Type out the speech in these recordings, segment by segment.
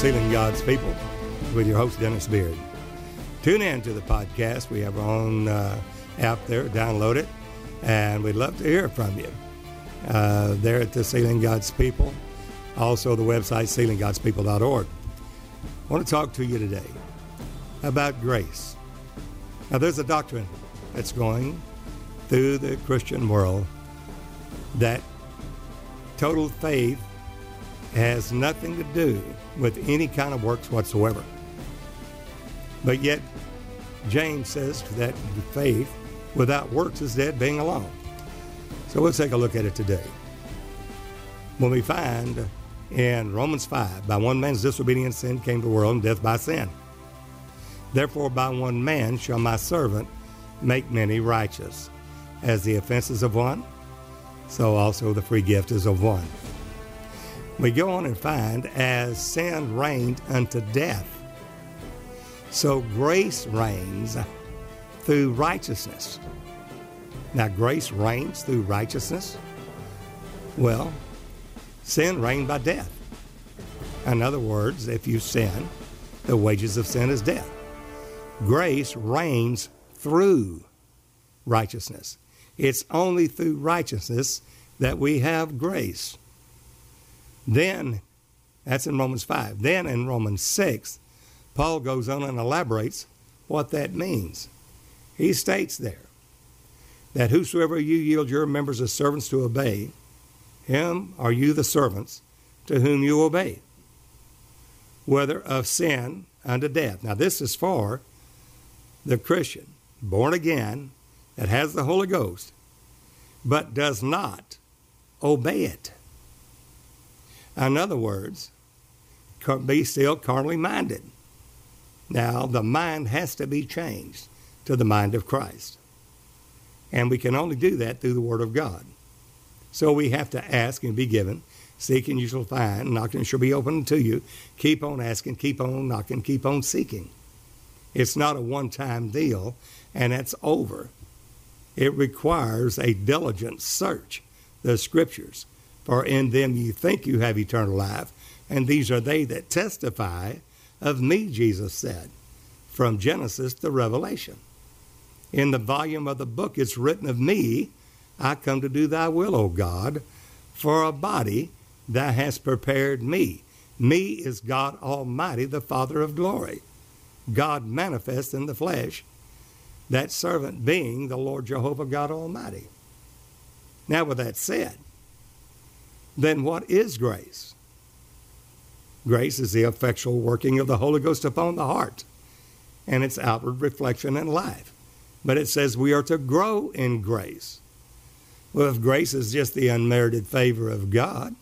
Sealing God's People with your host, Dennis Beard. Tune in to the podcast. We have our own uh, app there. Download it. And we'd love to hear from you. Uh, there at the Sealing God's People. Also, the website, sealinggodspeople.org. I want to talk to you today about grace. Now, there's a doctrine that's going through the Christian world that total faith has nothing to do with any kind of works whatsoever. But yet, James says that faith without works is dead, being alone. So let's take a look at it today. When we find in Romans 5, by one man's disobedience, sin came to the world, and death by sin. Therefore, by one man shall my servant make many righteous. As the offenses of one, so also the free gift is of one. We go on and find, as sin reigned unto death, so grace reigns through righteousness. Now, grace reigns through righteousness. Well, sin reigned by death. In other words, if you sin, the wages of sin is death. Grace reigns through righteousness. It's only through righteousness that we have grace. Then, that's in Romans 5. Then in Romans 6, Paul goes on and elaborates what that means. He states there that whosoever you yield your members as servants to obey, him are you the servants to whom you obey, whether of sin unto death. Now, this is for the Christian, born again, that has the Holy Ghost, but does not obey it. In other words, be still carnally minded. Now, the mind has to be changed to the mind of Christ. And we can only do that through the Word of God. So we have to ask and be given. Seek and you shall find. Knock and it shall be opened to you. Keep on asking, keep on knocking, keep on seeking. It's not a one time deal, and that's over. It requires a diligent search, the Scriptures. For in them you think you have eternal life, and these are they that testify of me, Jesus said, from Genesis to Revelation. In the volume of the book it's written of me, I come to do thy will, O God, for a body thou hast prepared me. Me is God Almighty, the Father of glory. God manifest in the flesh, that servant being the Lord Jehovah God Almighty. Now, with that said, then what is grace? Grace is the effectual working of the Holy Ghost upon the heart and its outward reflection in life. But it says we are to grow in grace. Well, if grace is just the unmerited favor of God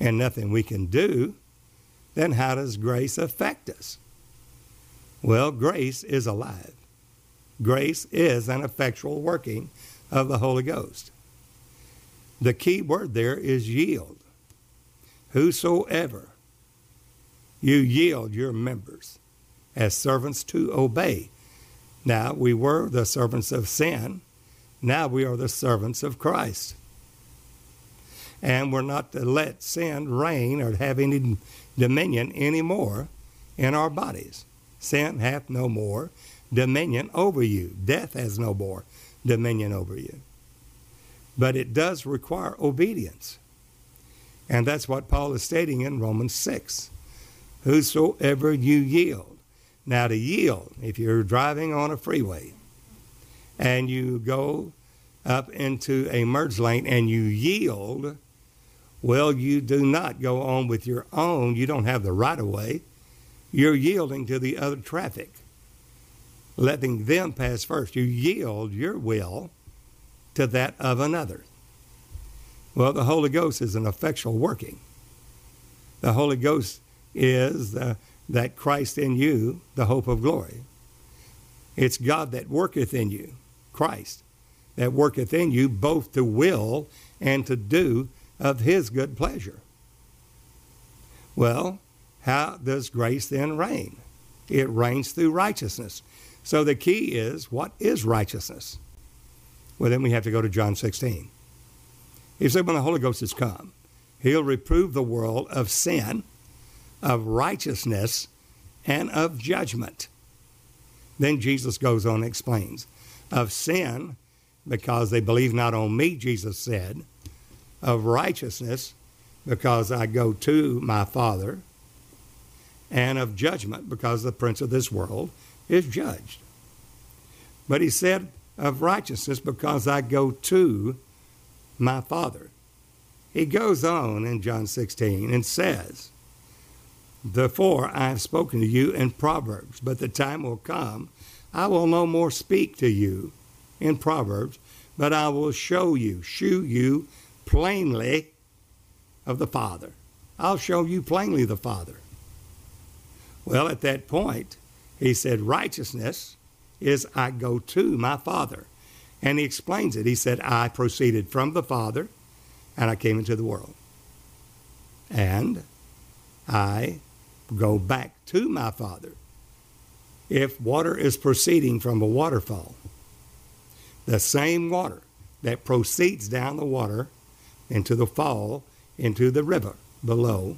and nothing we can do, then how does grace affect us? Well, grace is alive. Grace is an effectual working of the Holy Ghost. The key word there is yield. Whosoever you yield your members as servants to obey. Now, we were the servants of sin. Now we are the servants of Christ. And we're not to let sin reign or have any dominion anymore in our bodies. Sin hath no more dominion over you. Death has no more dominion over you but it does require obedience. And that's what Paul is stating in Romans 6. Whosoever you yield. Now, to yield, if you're driving on a freeway and you go up into a merge lane and you yield, well, you do not go on with your own. You don't have the right of way. You're yielding to the other traffic, letting them pass first. You yield your will to that of another. Well, the Holy Ghost is an effectual working. The Holy Ghost is the, that Christ in you, the hope of glory. It's God that worketh in you, Christ, that worketh in you both to will and to do of his good pleasure. Well, how does grace then reign? It reigns through righteousness. So the key is what is righteousness? Well, then we have to go to John 16. He said, when the Holy Ghost has come, he'll reprove the world of sin, of righteousness and of judgment. Then Jesus goes on and explains of sin, because they believe not on me, Jesus said, of righteousness, because I go to my Father, and of judgment, because the prince of this world is judged. But he said of righteousness, because I go to my Father. He goes on in John 16 and says, Therefore I have spoken to you in Proverbs, but the time will come, I will no more speak to you in Proverbs, but I will show you, shew you plainly of the Father. I'll show you plainly the Father. Well, at that point, he said, Righteousness is I go to my Father. And he explains it. He said, I proceeded from the Father and I came into the world. And I go back to my Father. If water is proceeding from a waterfall, the same water that proceeds down the water into the fall, into the river below,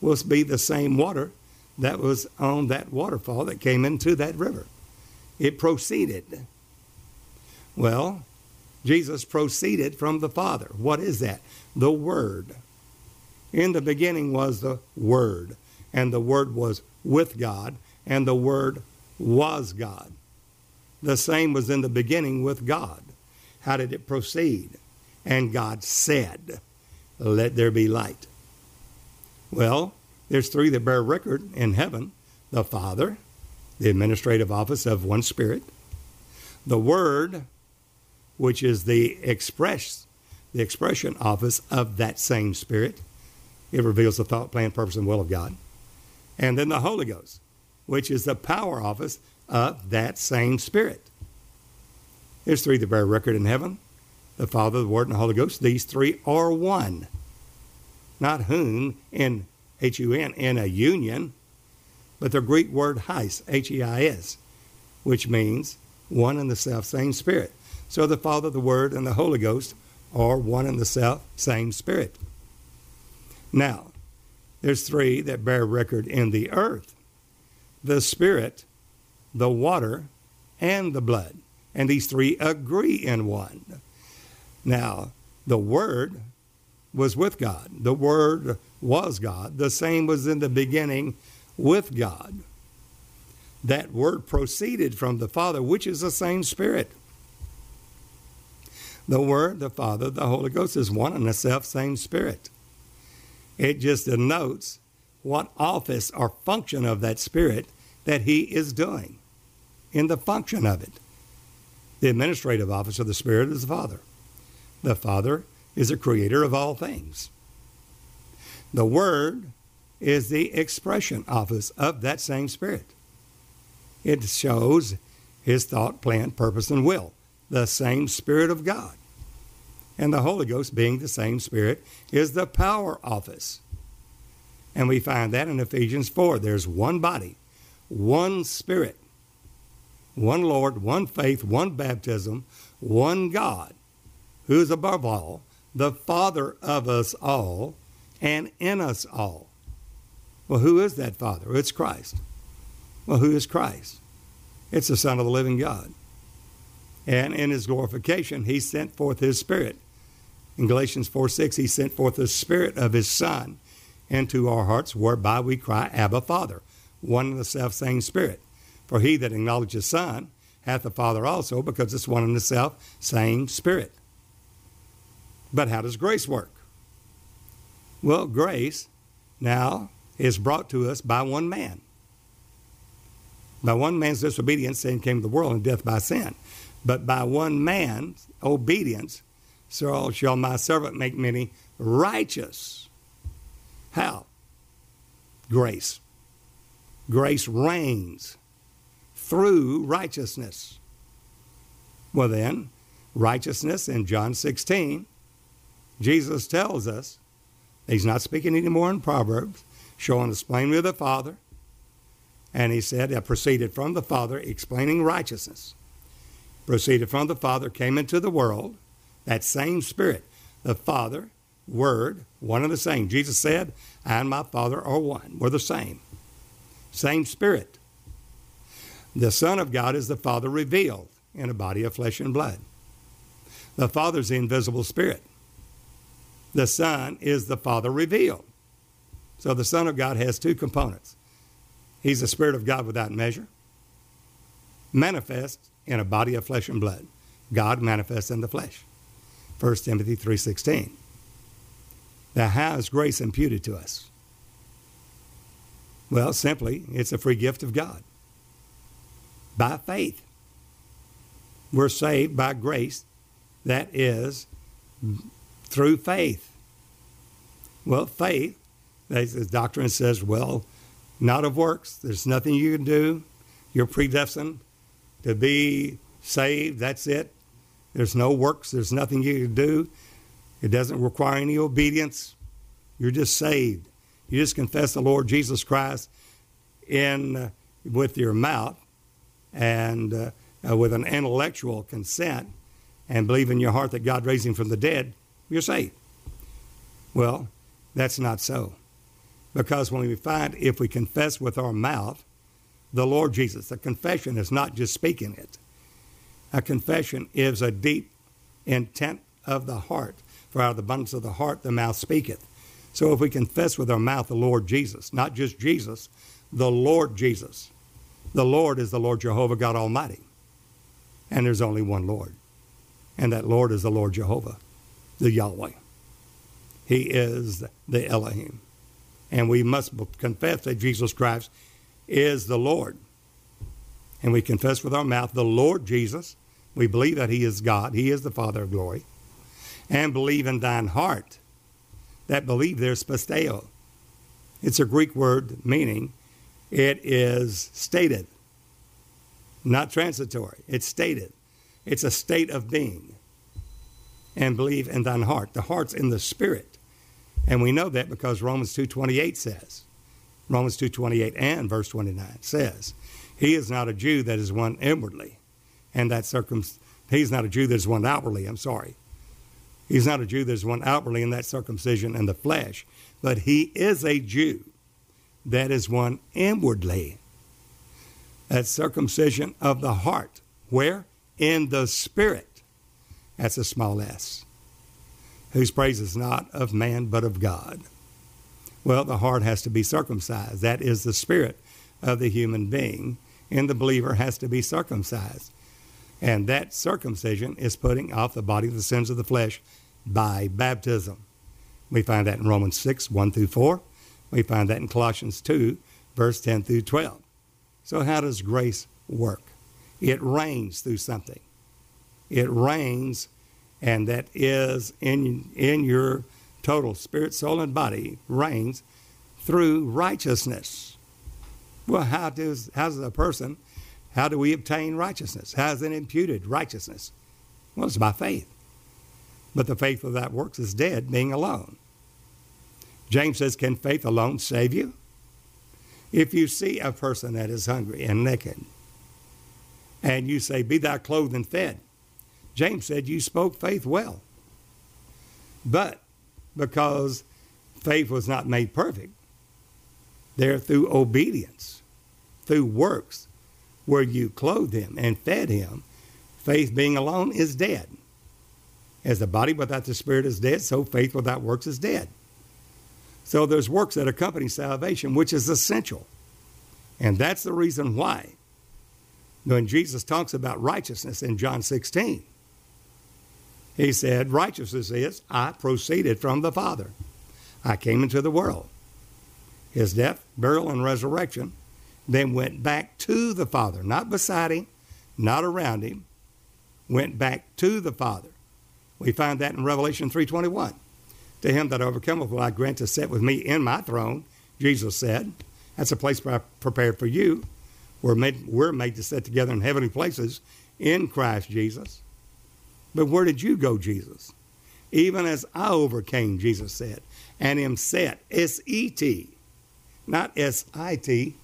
will be the same water that was on that waterfall that came into that river. It proceeded. Well, Jesus proceeded from the Father. What is that? The Word. In the beginning was the Word, and the Word was with God, and the Word was God. The same was in the beginning with God. How did it proceed? And God said, Let there be light. Well, there's three that bear record in heaven the Father, the administrative office of one Spirit, the Word, which is the express the expression office of that same Spirit. It reveals the thought, plan, purpose, and will of God. And then the Holy Ghost, which is the power office of that same Spirit. There's three that bear record in heaven the Father, the Word, and the Holy Ghost. These three are one. Not whom in H U N, in a union, but the Greek word heis, H E I S, which means one and the self same Spirit. So the Father, the Word, and the Holy Ghost are one and the self same Spirit. Now, there's three that bear record in the earth the Spirit, the water, and the blood. And these three agree in one. Now, the Word was with God. The Word was God. The same was in the beginning with God. That Word proceeded from the Father, which is the same Spirit. The Word, the Father, the Holy Ghost is one and the self same Spirit. It just denotes what office or function of that Spirit that He is doing in the function of it. The administrative office of the Spirit is the Father. The Father is the creator of all things. The Word is the expression office of that same Spirit. It shows His thought, plan, purpose, and will, the same Spirit of God. And the Holy Ghost, being the same Spirit, is the power office. And we find that in Ephesians 4. There's one body, one Spirit, one Lord, one faith, one baptism, one God, who is above all, the Father of us all, and in us all. Well, who is that Father? It's Christ. Well, who is Christ? It's the Son of the living God. And in his glorification, he sent forth his Spirit. In Galatians 4 6, he sent forth the Spirit of his Son into our hearts, whereby we cry, Abba, Father, one and the self same Spirit. For he that acknowledges Son hath the Father also, because it's one and the self same Spirit. But how does grace work? Well, grace now is brought to us by one man. By one man's disobedience, sin came to the world, and death by sin. But by one man's obedience, so shall my servant make many righteous. How? Grace. Grace reigns through righteousness. Well, then, righteousness in John 16, Jesus tells us he's not speaking anymore in Proverbs, showing us plainly the Father. And he said, I proceeded from the Father, explaining righteousness. Proceeded from the Father, came into the world, that same Spirit. The Father Word, one and the same. Jesus said, I and my Father are one. We're the same. Same Spirit. The Son of God is the Father revealed in a body of flesh and blood. The Father's the invisible Spirit. The Son is the Father revealed. So the Son of God has two components. He's the Spirit of God without measure, manifest in a body of flesh and blood. God manifests in the flesh. 1 Timothy 3.16. Now, how is grace imputed to us? Well, simply, it's a free gift of God. By faith. We're saved by grace that is through faith. Well, faith, the doctrine says, well, not of works. There's nothing you can do. You're predestined to be saved. That's it. There's no works. There's nothing you can do. It doesn't require any obedience. You're just saved. You just confess the Lord Jesus Christ in uh, with your mouth and uh, uh, with an intellectual consent and believe in your heart that God raised him from the dead, you're saved. Well, that's not so. Because when we find if we confess with our mouth the Lord Jesus, the confession is not just speaking it. A confession is a deep intent of the heart. For out of the abundance of the heart, the mouth speaketh. So if we confess with our mouth the Lord Jesus, not just Jesus, the Lord Jesus, the Lord is the Lord Jehovah God Almighty. And there's only one Lord. And that Lord is the Lord Jehovah, the Yahweh. He is the Elohim. And we must confess that Jesus Christ is the Lord. And we confess with our mouth the Lord Jesus. We believe that He is God, He is the Father of glory. And believe in thine heart. That believe there's pisteo. It's a Greek word meaning it is stated, not transitory. It's stated. It's a state of being. And believe in thine heart. The heart's in the spirit. And we know that because Romans 2.28 says, Romans 2.28 and verse 29 says, He is not a Jew that is one inwardly, and that circum he's not a Jew that is one outwardly, I'm sorry. He's not a Jew that is one outwardly in that circumcision in the flesh, but he is a Jew that is one inwardly. That circumcision of the heart. Where? In the spirit. That's a small s. Whose praise is not of man but of God. Well, the heart has to be circumcised. That is the spirit of the human being. And the believer has to be circumcised. And that circumcision is putting off the body of the sins of the flesh by baptism. We find that in Romans 6, 1 through 4. We find that in Colossians 2, verse 10 through 12. So, how does grace work? It reigns through something. It reigns, and that is in, in your total spirit, soul, and body, reigns through righteousness. Well, how does, how does a person, how do we obtain righteousness? How is it imputed righteousness? Well, it's by faith. But the faith without works is dead, being alone. James says, Can faith alone save you? If you see a person that is hungry and naked, and you say, Be thou clothed and fed, James said, You spoke faith well. But because faith was not made perfect, there through obedience, through works, where you clothed him and fed him, faith being alone is dead. As the body without the spirit is dead, so faith without works is dead. So there's works that accompany salvation, which is essential. And that's the reason why when Jesus talks about righteousness in John 16, he said, Righteousness is, I proceeded from the Father. I came into the world. His death, burial, and resurrection then went back to the Father, not beside him, not around him, went back to the Father. We find that in Revelation 3:21. To him that overcometh will I grant to sit with me in my throne, Jesus said. That's a place prepared for you. We're made, we're made to sit together in heavenly places in Christ Jesus. But where did you go, Jesus? Even as I overcame, Jesus said, and am set, S E T, not S I T,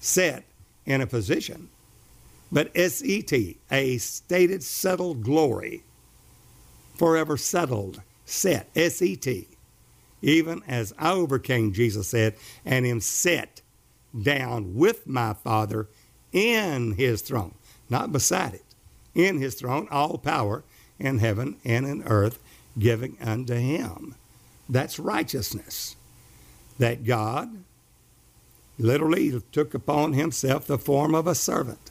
set in a position, but S E T, a stated settled glory, forever settled set, S E T, even as I overcame, Jesus said, and am set down with my Father in his throne, not beside it, in his throne, all power in heaven and in earth giving unto him. That's righteousness. That God literally took upon himself the form of a servant,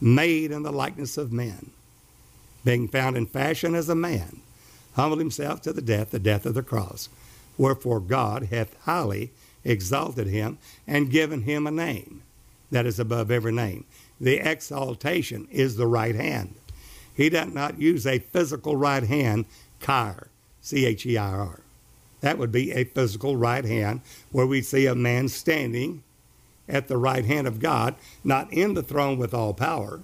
made in the likeness of men, being found in fashion as a man, humbled himself to the death, the death of the cross. Wherefore God hath highly exalted him and given him a name that is above every name. The exaltation is the right hand. He does not use a physical right hand, chir, C H E I R. That would be a physical right hand where we see a man standing at the right hand of God, not in the throne with all power,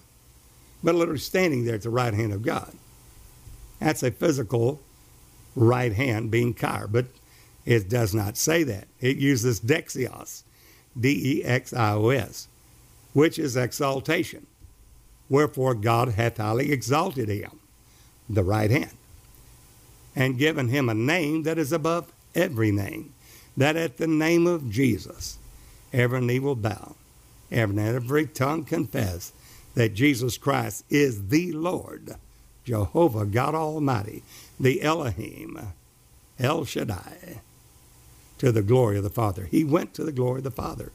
but literally standing there at the right hand of God. That's a physical right hand being chir, but it does not say that. It uses dexios, D E X I O S, which is exaltation. Wherefore God hath highly exalted him, the right hand, and given him a name that is above every name, that at the name of Jesus every knee will bow, every, every tongue confess that Jesus Christ is the Lord, Jehovah God Almighty, the Elohim, El Shaddai, to the glory of the Father. He went to the glory of the Father.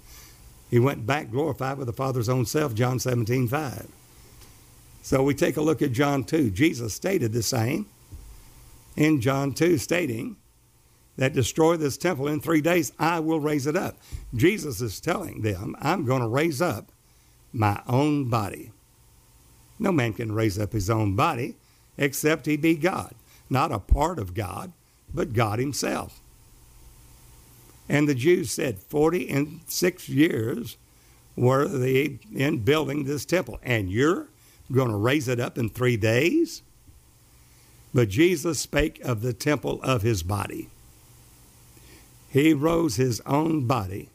He went back glorified with the Father's own self, John 17, 5. So we take a look at John 2. Jesus stated the same in John 2, stating, that destroy this temple in three days, I will raise it up. Jesus is telling them, I'm going to raise up my own body. No man can raise up his own body except he be God, not a part of God, but God himself. And the Jews said, 40 and six years were they in building this temple, and you're going to raise it up in three days? But Jesus spake of the temple of his body. He rose his own body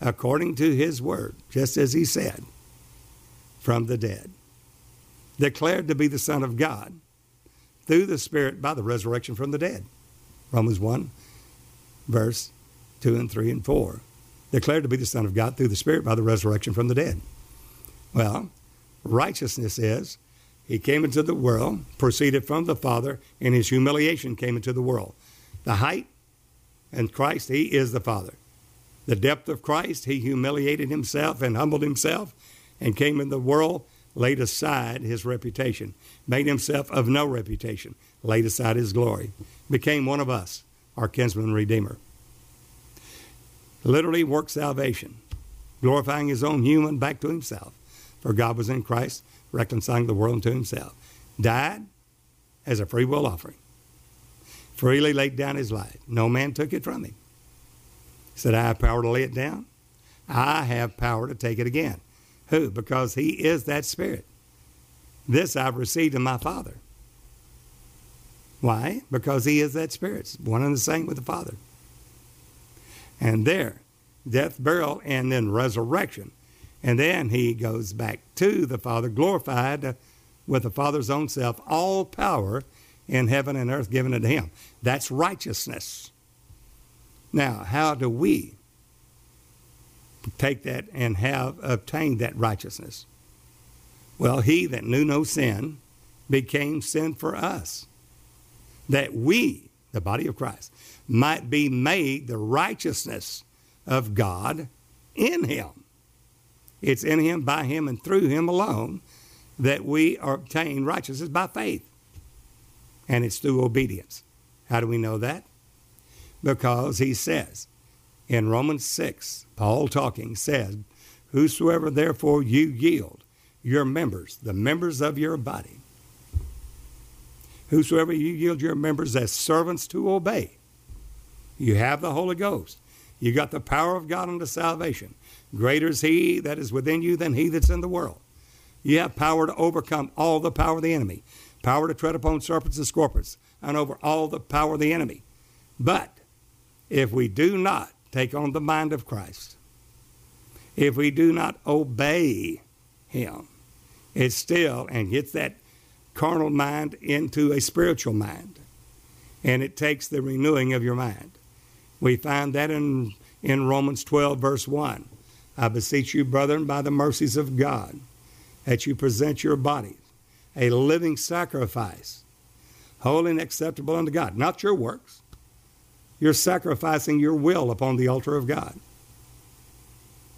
according to his word, just as he said, from the dead, declared to be the Son of God through the Spirit by the resurrection from the dead. Romans 1, verse 2 and 3 and 4. Declared to be the Son of God through the Spirit by the resurrection from the dead. Well, righteousness is he came into the world, proceeded from the Father, and his humiliation came into the world. The height and Christ, He is the Father. The depth of Christ, He humiliated Himself and humbled Himself and came in the world, laid aside His reputation, made Himself of no reputation, laid aside His glory, became one of us, our kinsman redeemer. Literally worked salvation, glorifying His own human back to Himself. For God was in Christ, reconciling the world to Himself. Died as a free will offering freely laid down his life. No man took it from him. He said, I have power to lay it down. I have power to take it again. Who? Because he is that spirit. This I've received of my Father. Why? Because he is that spirit. It's one and the same with the Father. And there, death, burial, and then resurrection. And then he goes back to the Father, glorified with the Father's own self, all power in heaven and earth given unto him. That's righteousness. Now, how do we take that and have obtained that righteousness? Well, he that knew no sin became sin for us, that we, the body of Christ, might be made the righteousness of God in him. It's in him, by him, and through him alone that we obtain righteousness by faith and it's through obedience. How do we know that? Because he says in Romans 6, Paul talking says, Whosoever therefore you yield your members, the members of your body, whosoever you yield your members as servants to obey, you have the Holy Ghost. You got the power of God unto salvation. Greater is he that is within you than he that's in the world. You have power to overcome all the power of the enemy power to tread upon serpents and scorpions, and over all the power of the enemy. But if we do not take on the mind of Christ, if we do not obey Him, it still and gets that carnal mind into a spiritual mind. And it takes the renewing of your mind. We find that in, in Romans 12, verse 1. I beseech you, brethren, by the mercies of God, that you present your bodies a living sacrifice, holy and acceptable unto God. Not your works. You're sacrificing your will upon the altar of God.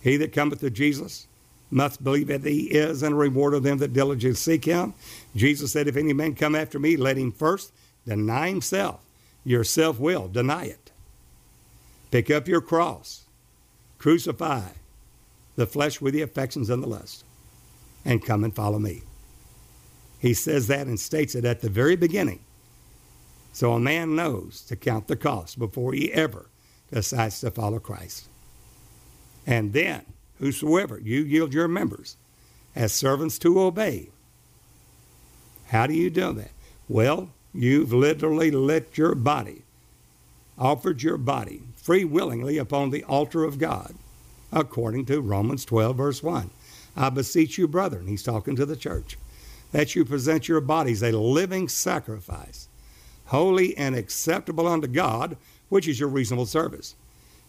He that cometh to Jesus must believe that he is and a reward of them that diligently seek him. Jesus said, If any man come after me, let him first deny himself. Your self will, deny it. Pick up your cross, crucify the flesh with the affections and the lust, and come and follow me. He says that and states it at the very beginning. So a man knows to count the cost before he ever decides to follow Christ. And then, whosoever you yield your members as servants to obey. How do you do that? Well, you've literally let your body, offered your body free willingly upon the altar of God, according to Romans 12, verse 1. I beseech you, brethren, he's talking to the church, that you present your bodies a living sacrifice, holy and acceptable unto God, which is your reasonable service.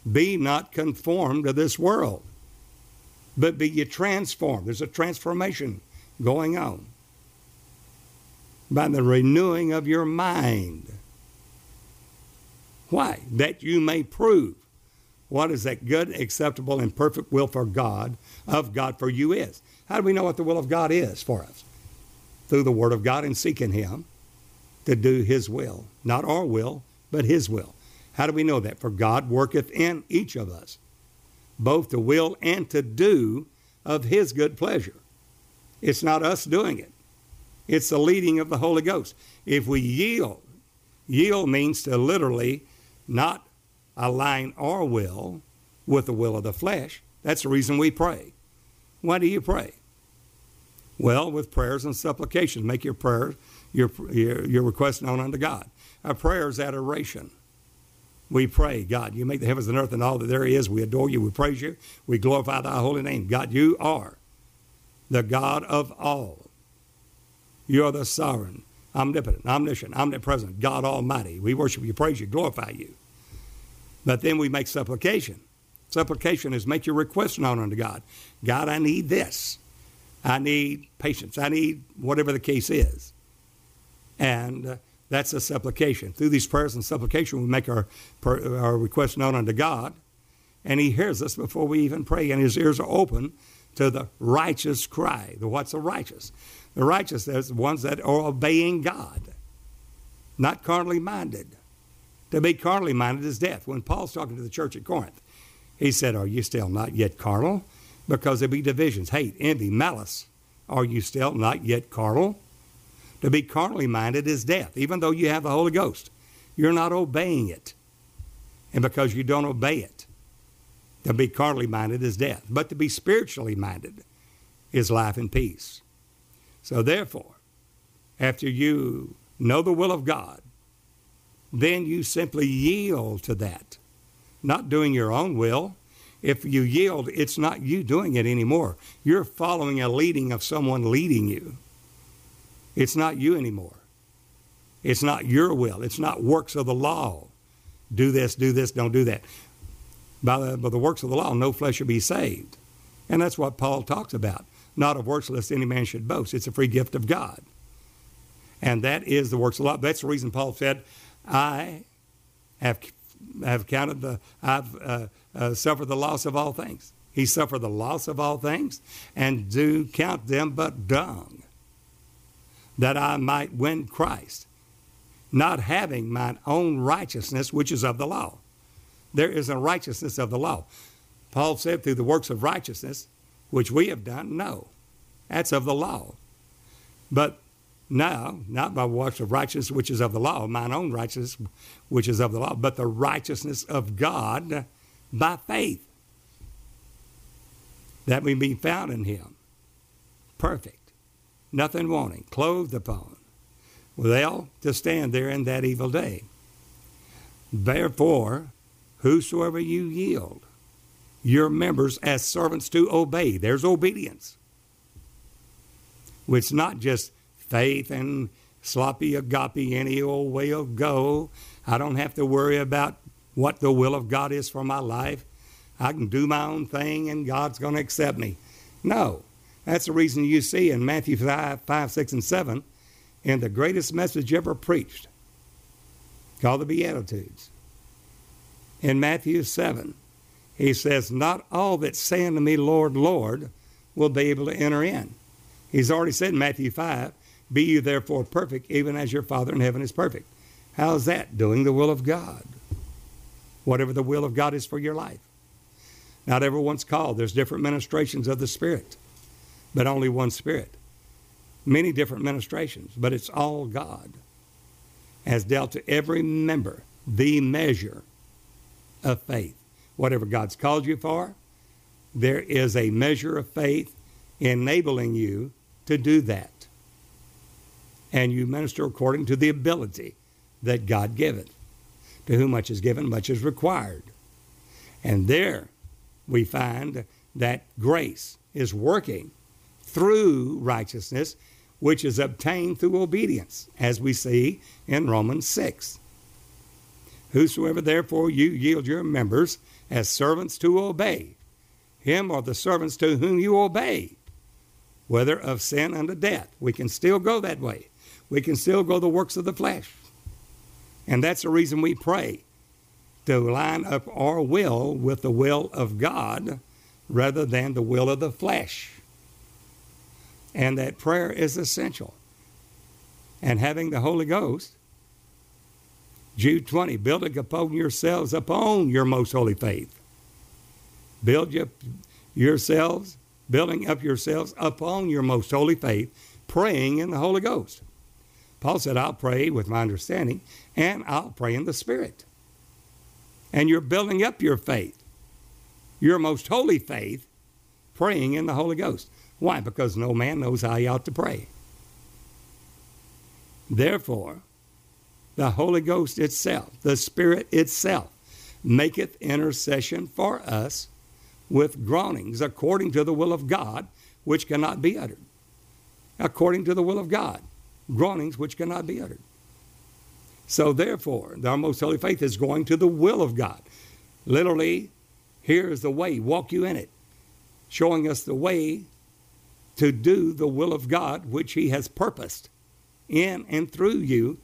Be not conformed to this world, but be ye transformed. There's a transformation going on by the renewing of your mind. Why? That you may prove what is that good, acceptable, and perfect will for God, of God for you is. How do we know what the will of God is for us? Through the Word of God and seeking Him to do His will. Not our will, but His will. How do we know that? For God worketh in each of us, both to will and to do of His good pleasure. It's not us doing it, it's the leading of the Holy Ghost. If we yield, yield means to literally not align our will with the will of the flesh. That's the reason we pray. Why do you pray? Well, with prayers and supplications. Make your prayer, your, your, your request known unto God. Our prayer is adoration. We pray, God, you make the heavens and earth and all that there is. We adore you. We praise you. We glorify thy holy name. God, you are the God of all. You are the sovereign, omnipotent, omniscient, omnipresent, God Almighty. We worship you, praise you, glorify you. But then we make supplication. Supplication is make your request known unto God. God, I need this. I need patience. I need whatever the case is. And uh, that's a supplication. Through these prayers and supplication, we make our, our request known unto God, and He hears us before we even pray, and His ears are open to the righteous cry. The what's the righteous? The righteous are the ones that are obeying God, not carnally minded. To be carnally minded is death. When Paul's talking to the church at Corinth, he said, Are you still not yet carnal? Because there be divisions, hate, envy, malice. Are you still not yet carnal? To be carnally minded is death, even though you have the Holy Ghost. You're not obeying it. And because you don't obey it, to be carnally minded is death. But to be spiritually minded is life and peace. So therefore, after you know the will of God, then you simply yield to that, not doing your own will. If you yield, it's not you doing it anymore. You're following a leading of someone leading you. It's not you anymore. It's not your will. It's not works of the law. Do this, do this, don't do that. By the, by the works of the law, no flesh shall be saved. And that's what Paul talks about. Not of works lest any man should boast. It's a free gift of God. And that is the works of the law. That's the reason Paul said, I have, have counted the, I've uh, uh, suffered the loss of all things. He suffered the loss of all things and do count them but dung that I might win Christ, not having mine own righteousness, which is of the law. There is a righteousness of the law. Paul said, through the works of righteousness, which we have done, no. That's of the law. But now, not by works of righteousness, which is of the law, mine own righteousness, which is of the law, but the righteousness of God by faith, that we be found in him, perfect nothing wanting, clothed upon, well, to stand there in that evil day. Therefore, whosoever you yield your members as servants to obey, there's obedience. It's not just faith and sloppy agape any old way will go. I don't have to worry about what the will of God is for my life. I can do my own thing and God's going to accept me. No. That's the reason you see in Matthew 5, 5, 6, and 7, in the greatest message ever preached, called the Beatitudes. In Matthew 7, he says, Not all that say unto me, Lord, Lord, will be able to enter in. He's already said in Matthew 5, Be you therefore perfect, even as your Father in heaven is perfect. How's that? Doing the will of God. Whatever the will of God is for your life. Not everyone's called. There's different ministrations of the Spirit, but only one Spirit. Many different ministrations, but it's all God has dealt to every member the measure of faith. Whatever God's called you for, there is a measure of faith enabling you to do that. And you minister according to the ability that God giveth. To whom much is given, much is required. And there we find that grace is working through righteousness, which is obtained through obedience, as we see in Romans 6. Whosoever therefore you yield your members as servants to obey, him or the servants to whom you obey, whether of sin unto death. We can still go that way. We can still go the works of the flesh. And that's the reason we pray to line up our will with the will of God rather than the will of the flesh. And that prayer is essential. And having the Holy Ghost, Jude 20, building upon yourselves upon your most holy faith. Build your, yourselves, building up yourselves upon your most holy faith, praying in the Holy Ghost. Paul said, I'll pray with my understanding, and I'll pray in the Spirit and you're building up your faith, your most holy faith, praying in the Holy Ghost. Why? Because no man knows how he ought to pray. Therefore, the Holy Ghost itself, the Spirit itself, maketh intercession for us with groanings according to the will of God, which cannot be uttered. According to the will of God, groanings which cannot be uttered. So therefore, our most holy faith is going to the will of God. Literally, here is the way, walk you in it, showing us the way to do the will of God, which He has purposed in and through you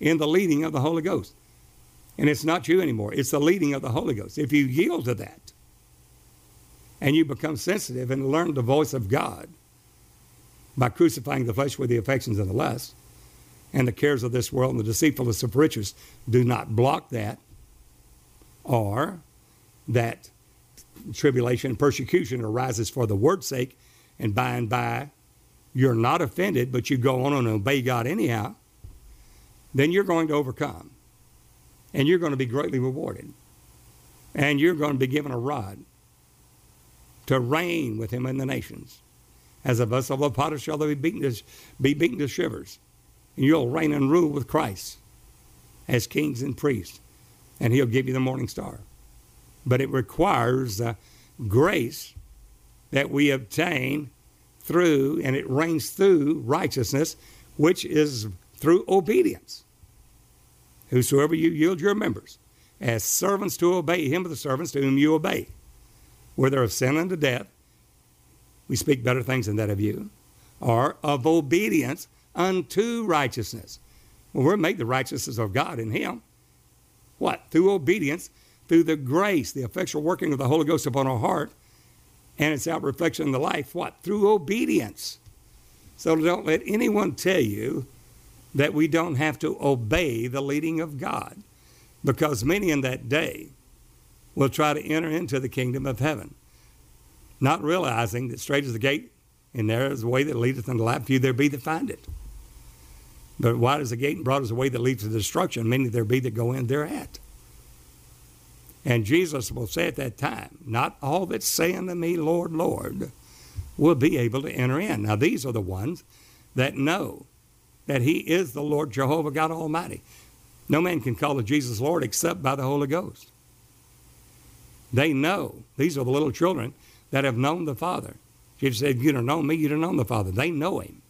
in the leading of the Holy Ghost. And it's not you anymore, it's the leading of the Holy Ghost. If you yield to that and you become sensitive and learn the voice of God by crucifying the flesh with the affections and the lusts, and the cares of this world and the deceitfulness of riches do not block that, or that tribulation and persecution arises for the word's sake, and by and by you're not offended, but you go on and obey God anyhow, then you're going to overcome. And you're going to be greatly rewarded. And you're going to be given a rod to reign with him in the nations. As a vessel of potter shall they be beaten to, be beaten to shivers and you'll reign and rule with Christ as kings and priests, and He'll give you the morning star. But it requires the grace that we obtain through, and it reigns through righteousness, which is through obedience. Whosoever you yield your members as servants to obey him the servants to whom you obey, whether of sin unto death, we speak better things than that of you, or of obedience unto righteousness. Well, we're made the righteousness of God in Him. What? Through obedience, through the grace, the effectual working of the Holy Ghost upon our heart, and its out reflection in the life. What? Through obedience. So don't let anyone tell you that we don't have to obey the leading of God, because many in that day will try to enter into the kingdom of heaven, not realizing that strait is the gate, and there is a way that leadeth unto life. Few there be that find it. But wide is the gate and broad is the way that leads to destruction. Many there be that go in thereat. And Jesus will say at that time, Not all that say unto me, Lord, Lord, will be able to enter in. Now, these are the ones that know that He is the Lord Jehovah God Almighty. No man can call Jesus Lord except by the Holy Ghost. They know, these are the little children that have known the Father. Jesus said, You don't know me, you don't know the Father. They know Him.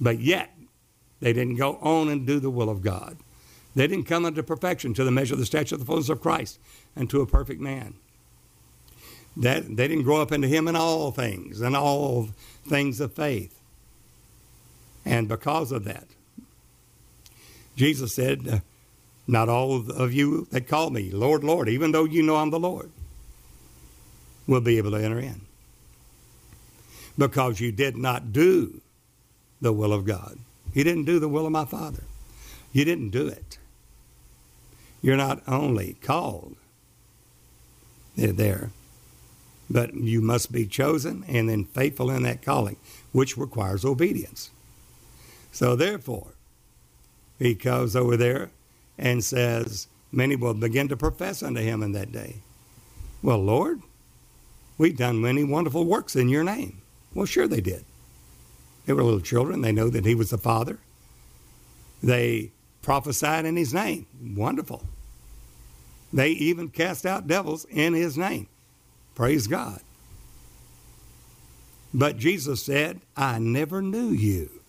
But yet, They didn't go on and do the will of God. They didn't come unto perfection to the measure of the stature of the fullness of Christ and to a perfect man. That they didn't grow up into him in all things and all things of faith. And because of that, Jesus said, Not all of you that call me, Lord, Lord, even though you know I'm the Lord, will be able to enter in. Because you did not do the will of God. You didn't do the will of my Father. You didn't do it. You're not only called there, but you must be chosen and then faithful in that calling, which requires obedience. So therefore, he goes over there and says, Many will begin to profess unto him in that day. Well, Lord, we've done many wonderful works in your name. Well, sure they did. They were little children. They know that he was the Father. They prophesied in his name. Wonderful. They even cast out devils in his name. Praise God. But Jesus said, I never knew you.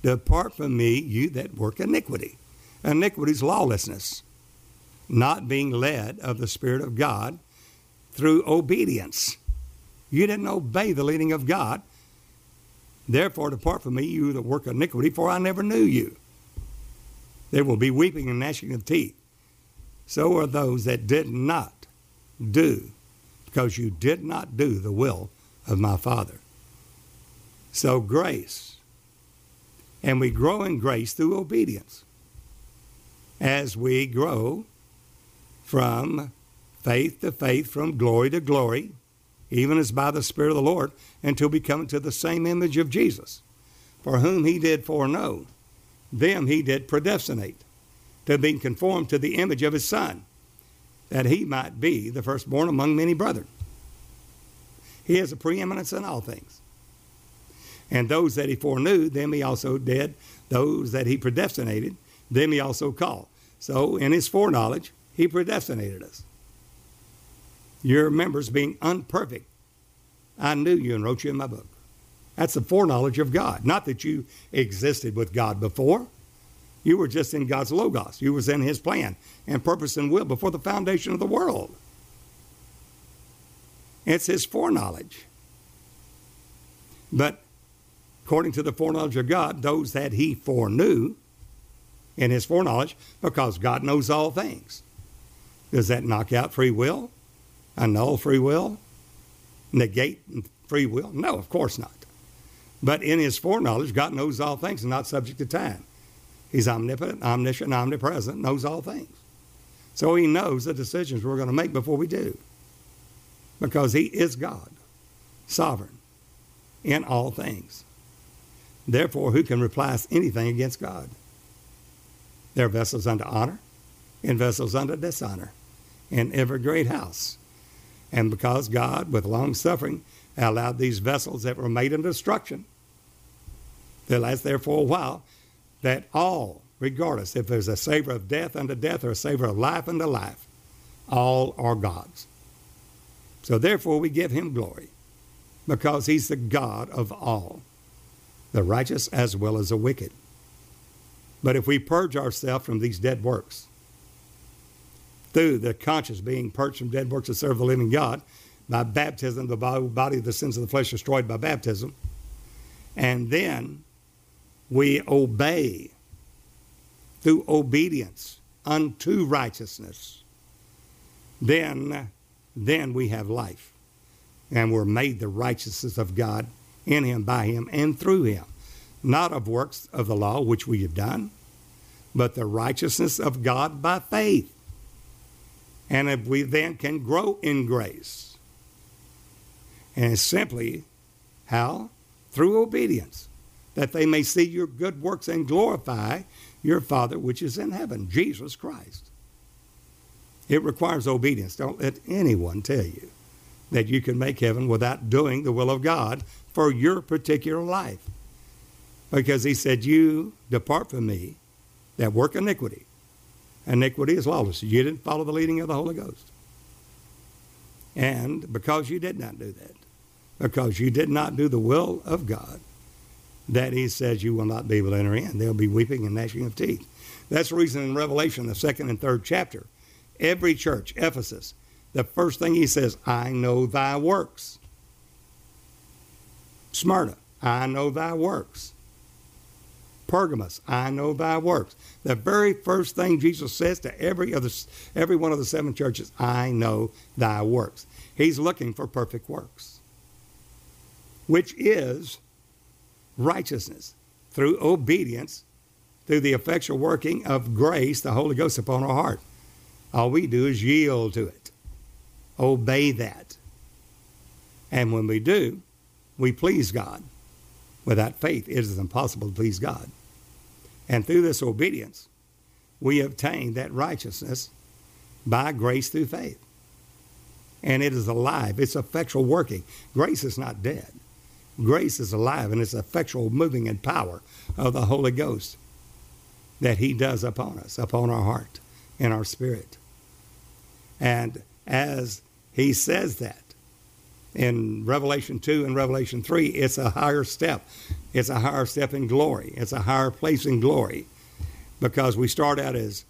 Depart from me, you that work iniquity. Iniquity is lawlessness, not being led of the Spirit of God through obedience. You didn't obey the leading of God. Therefore, depart from me, you that work iniquity, for I never knew you. There will be weeping and gnashing of teeth. So are those that did not do, because you did not do the will of my Father. So, grace. And we grow in grace through obedience. As we grow from faith to faith, from glory to glory, even as by the Spirit of the Lord, until we come to the same image of Jesus, for whom he did foreknow them he did predestinate to be conformed to the image of his Son, that he might be the firstborn among many brethren. He has a preeminence in all things. And those that he foreknew, them he also did. Those that he predestinated, them he also called. So, in his foreknowledge, he predestinated us. Your members being unperfect, I knew you and wrote you in my book. That's the foreknowledge of God. Not that you existed with God before. You were just in God's logos. You was in his plan and purpose and will before the foundation of the world. It's his foreknowledge. But according to the foreknowledge of God, those that he foreknew in his foreknowledge, because God knows all things. Does that knock out free will? Annul free will? Negate free will? No, of course not. But in his foreknowledge, God knows all things and not subject to time. He's omnipotent, omniscient, omnipresent, knows all things. So he knows the decisions we're going to make before we do. Because he is God, sovereign in all things. Therefore, who can reply anything against God? There are vessels unto honor and vessels unto dishonor in every great house. And because God, with long suffering, allowed these vessels that were made in destruction to last there for a while, that all, regardless if there's a savor of death unto death or a savor of life unto life, all are God's. So therefore we give him glory because he's the God of all, the righteous as well as the wicked. But if we purge ourselves from these dead works, through the conscience being purged from dead works to serve the living God, by baptism, the body of the sins of the flesh destroyed by baptism. And then we obey through obedience unto righteousness. Then, then we have life. And we're made the righteousness of God in him, by him, and through him. Not of works of the law, which we have done, but the righteousness of God by faith. And if we then can grow in grace and it's simply how? Through obedience, that they may see your good works and glorify your Father which is in heaven, Jesus Christ. It requires obedience. Don't let anyone tell you that you can make heaven without doing the will of God for your particular life. Because he said, You depart from me that work iniquity. Iniquity is lawlessness. You didn't follow the leading of the Holy Ghost. And because you did not do that, because you did not do the will of God, that he says you will not be able to enter in. There'll be weeping and gnashing of teeth. That's the reason in Revelation, the second and third chapter, every church, Ephesus, the first thing he says, I know thy works. Smyrna, I know thy works. Pergamos, I know thy works. The very first thing Jesus says to every other, every one of the seven churches, I know thy works. He's looking for perfect works, which is righteousness through obedience, through the effectual working of grace, the Holy Ghost upon our heart. All we do is yield to it, obey that. And when we do, we please God. Without faith, it is impossible to please God. And through this obedience, we obtain that righteousness by grace through faith. And it is alive, it's effectual working. Grace is not dead. Grace is alive and it's effectual moving and power of the Holy Ghost that He does upon us, upon our heart and our spirit. And as He says that, in Revelation 2 and Revelation 3, it's a higher step. It's a higher step in glory. It's a higher place in glory because we start out as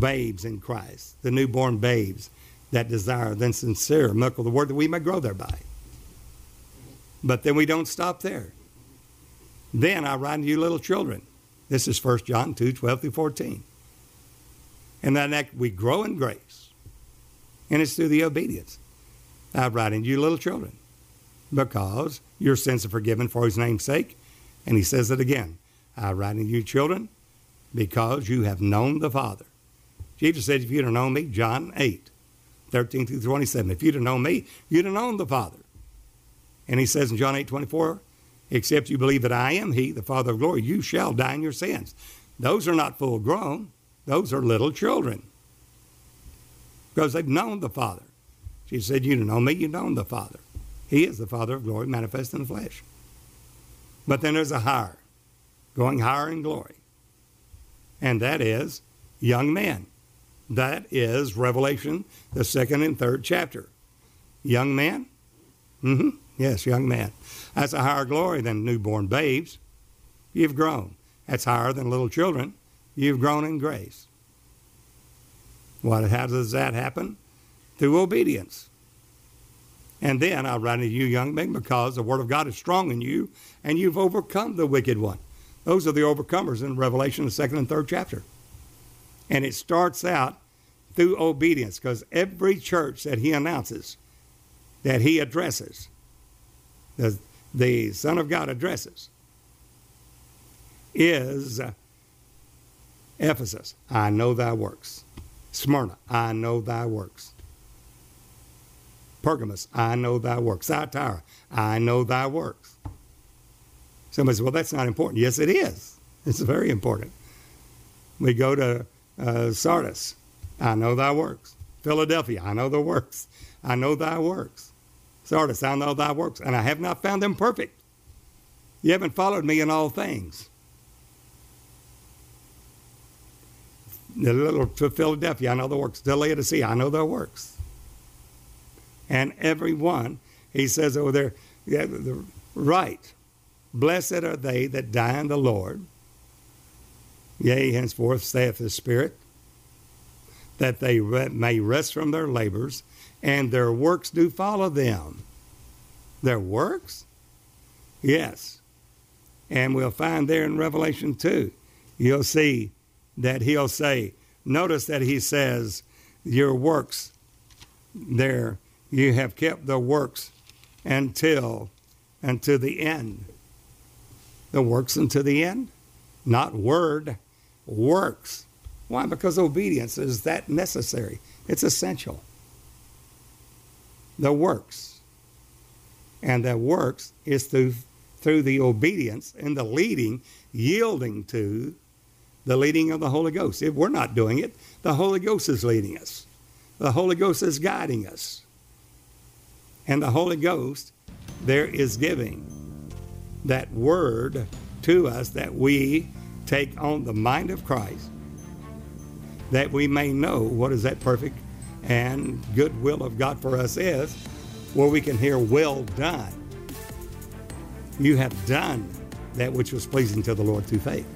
babes in Christ, the newborn babes that desire then sincere of the word that we may grow thereby. But then we don't stop there. Then I write to you little children. This is 1 John 2, 12 through 14. And then we grow in grace. And it's through the obedience. I write unto you little children, because your sins are forgiven for his name's sake. And he says it again. I write unto you children, because you have known the Father. Jesus said, if you'd have known me, John 8, 13 through 27, if you'd have known me, you'd have known the Father. And he says in John 8, 24, except you believe that I am he, the Father of glory, you shall die in your sins. Those are not full grown. Those are little children. Because they've known the Father. She said, You know me, you know the Father. He is the Father of glory manifest in the flesh. But then there's a higher, going higher in glory. And that is young men. That is Revelation, the second and third chapter. Young man? Mm-hmm. Yes, young man. That's a higher glory than newborn babes. You've grown. That's higher than little children. You've grown in grace. What, how does that happen? Through obedience. And then I write to you, young men, because the word of God is strong in you, and you've overcome the wicked one. Those are the overcomers in Revelation, the second and third chapter. And it starts out through obedience, because every church that he announces, that he addresses, the, the Son of God addresses, is uh, Ephesus, I know thy works. Smyrna, I know thy works. Pergamos, I know thy works. Thyatira, I know thy works. Somebody says, well, that's not important. Yes, it is. It's very important. We go to uh, Sardis, I know thy works. Philadelphia, I know the works. I know thy works. Sardis, I know thy works, and I have not found them perfect. You haven't followed me in all things. The little Philadelphia, I know the works. To Laodicea, I know their works and every one. He says over there, yeah, the right. Blessed are they that die in the Lord. Yea, henceforth saith the Spirit, that they may rest from their labors, and their works do follow them. Their works? Yes. And we'll find there in Revelation 2, you'll see that he'll say, notice that he says, Your works, there you have kept the works until unto the end. The works unto the end, not word, works. Why? Because obedience is that necessary. It's essential. The works. And the works is through through the obedience and the leading, yielding to the leading of the Holy Ghost. If we're not doing it, the Holy Ghost is leading us. The Holy Ghost is guiding us and the Holy Ghost, there is giving that word to us that we take on the mind of Christ, that we may know what is that perfect and good will of God for us is, where we can hear, Well done. You have done that which was pleasing to the Lord through faith.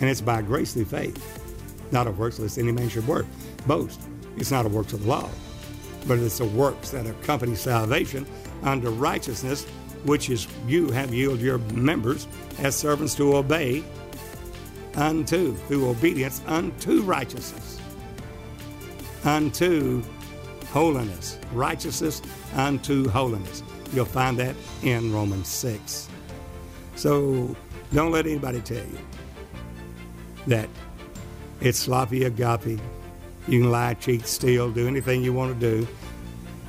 And it's by grace through faith, not of works, lest any man should work. Boast. It's not a works of the law, but it's the works that accompany salvation unto righteousness, which is you have yielded your members as servants to obey unto, through obedience unto righteousness, unto holiness, righteousness unto holiness. You'll find that in Romans 6. So don't let anybody tell you that it's sloppy agape. You can lie, cheat, steal, do anything you want to do.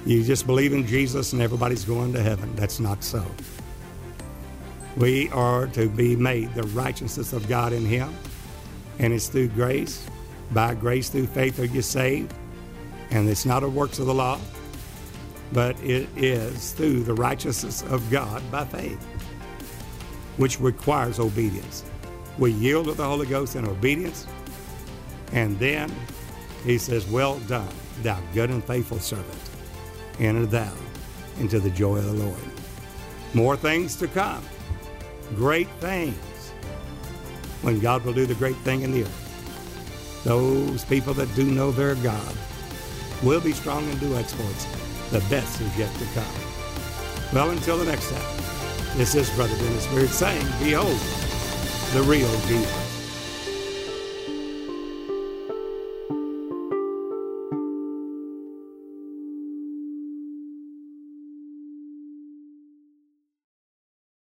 You just believe in Jesus and everybody's going to heaven. That's not so. We are to be made the righteousness of God in Him, and it's through grace. By grace through faith are you saved, and it's not of works of the law, but it is through the righteousness of God by faith, which requires obedience. We yield to the Holy Ghost in obedience, and then He says, Well done, thou good and faithful servant. Enter thou into the joy of the Lord. More things to come great things when God will do the great thing in the earth. Those people that do know their God will be strong and do exploits. The best is yet to come. Well, until the next time, this is Brother Dennis Beard saying, Behold, the real Jesus.